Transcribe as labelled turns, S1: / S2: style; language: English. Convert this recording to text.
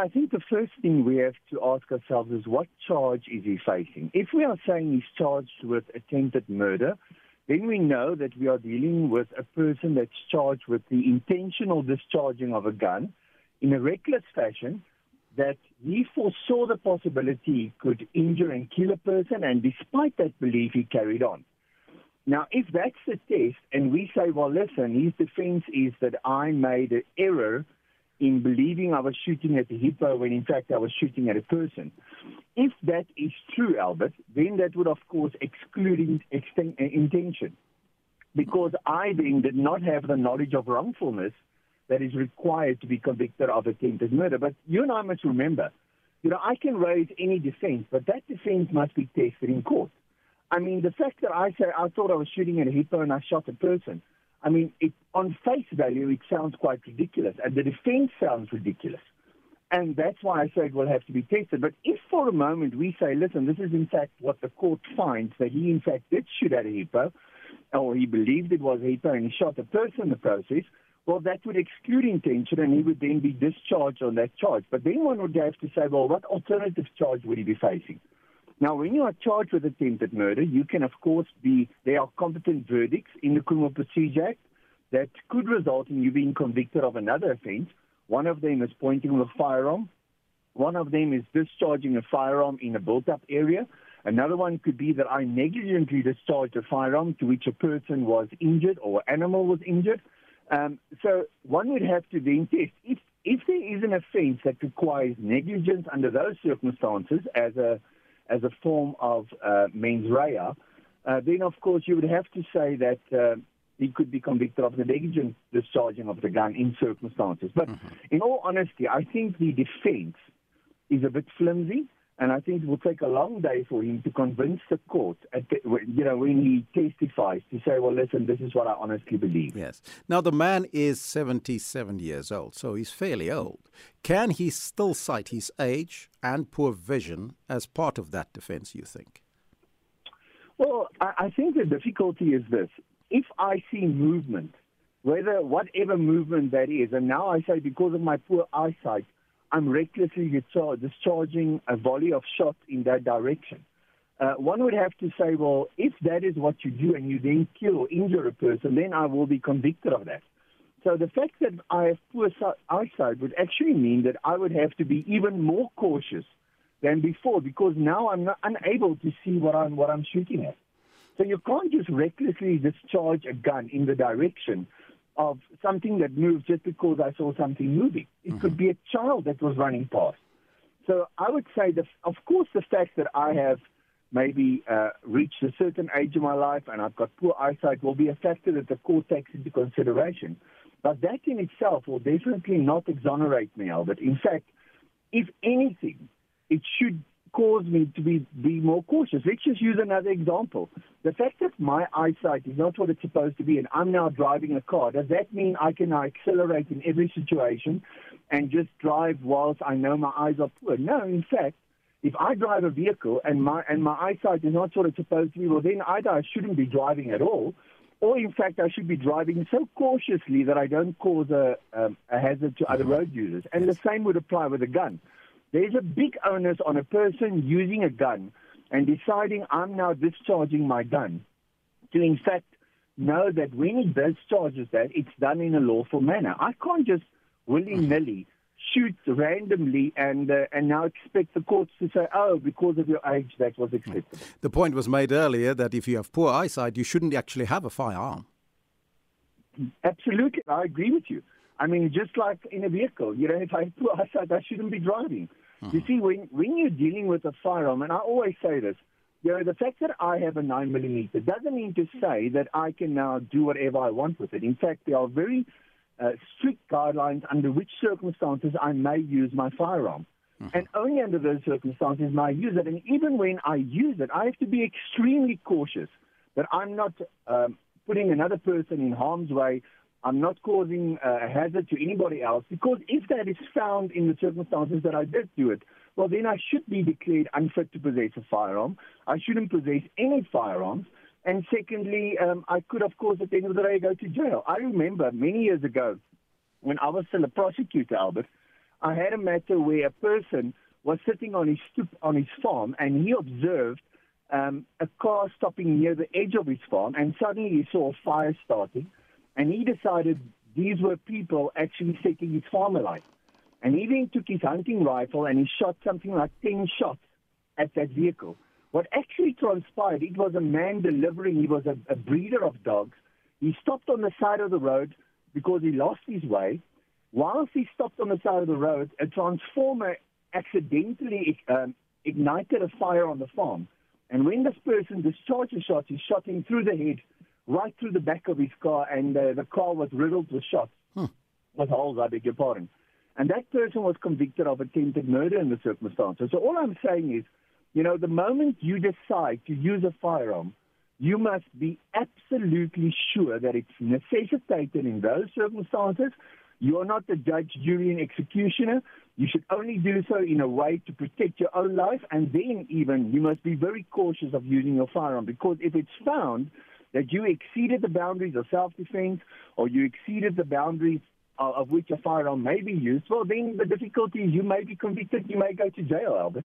S1: I think the first thing we have to ask ourselves is what charge is he facing? If we are saying he's charged with attempted murder, then we know that we are dealing with a person that's charged with the intentional discharging of a gun in a reckless fashion that he foresaw the possibility he could injure and kill a person, and despite that belief, he carried on. Now, if that's the test, and we say, well, listen, his defense is that I made an error in believing I was shooting at a hippo when in fact I was shooting at a person. If that is true, Albert, then that would, of course, exclude exten- uh, intention. Because I then did not have the knowledge of wrongfulness that is required to be convicted of attempted murder. But you and I must remember, you know, I can raise any defense, but that defense must be tested in court. I mean, the fact that I say I thought I was shooting at a hippo and I shot a person, I mean, it, on face value, it sounds quite ridiculous, and the defense sounds ridiculous. And that's why I say it will have to be tested. But if for a moment we say, listen, this is in fact what the court finds, that he in fact did shoot at a hippo, or he believed it was a hippo and he shot a person in the process, well, that would exclude intention and he would then be discharged on that charge. But then one would have to say, well, what alternative charge would he be facing? Now, when you are charged with attempted murder, you can, of course, be, there are competent verdicts in the Criminal Procedure Act that could result in you being convicted of another offense. One of them is pointing with a firearm. One of them is discharging a firearm in a built up area. Another one could be that I negligently discharged a firearm to which a person was injured or animal was injured. Um, so one would have to then test if, if there is an offense that requires negligence under those circumstances as a as a form of uh, mens rea, uh, then of course you would have to say that uh, he could be convicted of the negligent discharging of the gun in circumstances. But mm-hmm. in all honesty, I think the defense is a bit flimsy. And I think it will take a long day for him to convince the court, the, you know, when he testifies to say, well, listen, this is what I honestly believe.
S2: Yes. Now, the man is 77 years old, so he's fairly old. Can he still cite his age and poor vision as part of that defense, you think?
S1: Well, I, I think the difficulty is this. If I see movement, whether whatever movement that is, and now I say because of my poor eyesight, I'm recklessly discharging a volley of shots in that direction. Uh, one would have to say, well, if that is what you do and you then kill or injure a person, then I will be convicted of that. So the fact that I have poor eyesight would actually mean that I would have to be even more cautious than before because now I'm not unable to see what I'm what I'm shooting at. So you can't just recklessly discharge a gun in the direction of something that moves just because I saw something moving. It mm-hmm. could be a child that was running past. So I would say that, of course, the fact that I have maybe uh, reached a certain age in my life and I've got poor eyesight will be a factor that the court takes into consideration. But that in itself will definitely not exonerate me, Albert. In fact, if anything, it should cause me to be, be more cautious. Let's just use another example. The fact that my eyesight is not what it's supposed to be and I'm now driving a car, does that mean I can now accelerate in every situation and just drive whilst I know my eyes are poor? No, in fact, if I drive a vehicle and my and my eyesight is not what it's supposed to be, well then either I shouldn't be driving at all, or in fact I should be driving so cautiously that I don't cause a, um, a hazard to other road users. And the same would apply with a gun. There's a big onus on a person using a gun and deciding I'm now discharging my gun to, in fact, know that when he discharges that, it's done in a lawful manner. I can't just willy nilly shoot randomly and uh, and now expect the courts to say, oh, because of your age, that was acceptable.
S2: The point was made earlier that if you have poor eyesight, you shouldn't actually have a firearm.
S1: Absolutely, I agree with you. I mean, just like in a vehicle, you know, if I poor eyesight, I shouldn't be driving. Mm-hmm. You see, when, when you're dealing with a firearm, and I always say this, you know, the fact that I have a 9 millimeter doesn't mean to say that I can now do whatever I want with it. In fact, there are very uh, strict guidelines under which circumstances I may use my firearm. Mm-hmm. And only under those circumstances may I use it. And even when I use it, I have to be extremely cautious that I'm not um, putting another person in harm's way I'm not causing a hazard to anybody else because if that is found in the circumstances that I did do it, well, then I should be declared unfit to possess a firearm. I shouldn't possess any firearms. And secondly, um, I could, of course, at the end of the day, go to jail. I remember many years ago when I was still a prosecutor, Albert, I had a matter where a person was sitting on his stoop on his farm and he observed um, a car stopping near the edge of his farm and suddenly he saw a fire starting and he decided these were people actually setting his farm alight. And he then took his hunting rifle and he shot something like 10 shots at that vehicle. What actually transpired, it was a man delivering, he was a, a breeder of dogs. He stopped on the side of the road because he lost his way. Whilst he stopped on the side of the road, a transformer accidentally um, ignited a fire on the farm. And when this person discharged the shots, he shot him through the head, right through the back of his car, and uh, the car was riddled with shots,
S2: Hmm.
S1: with holes, I beg your pardon. And that person was convicted of attempted murder in the circumstances. So all I'm saying is, you know, the moment you decide to use a firearm, you must be absolutely sure that it's necessitated in those circumstances. You are not the judge, jury, and executioner. You should only do so in a way to protect your own life, and then even you must be very cautious of using your firearm because if it's found that you exceeded the boundaries of self-defense or you exceeded the boundaries of, of which a firearm may be used, well, then the difficulty is you may be convicted, you may go to jail, Albert.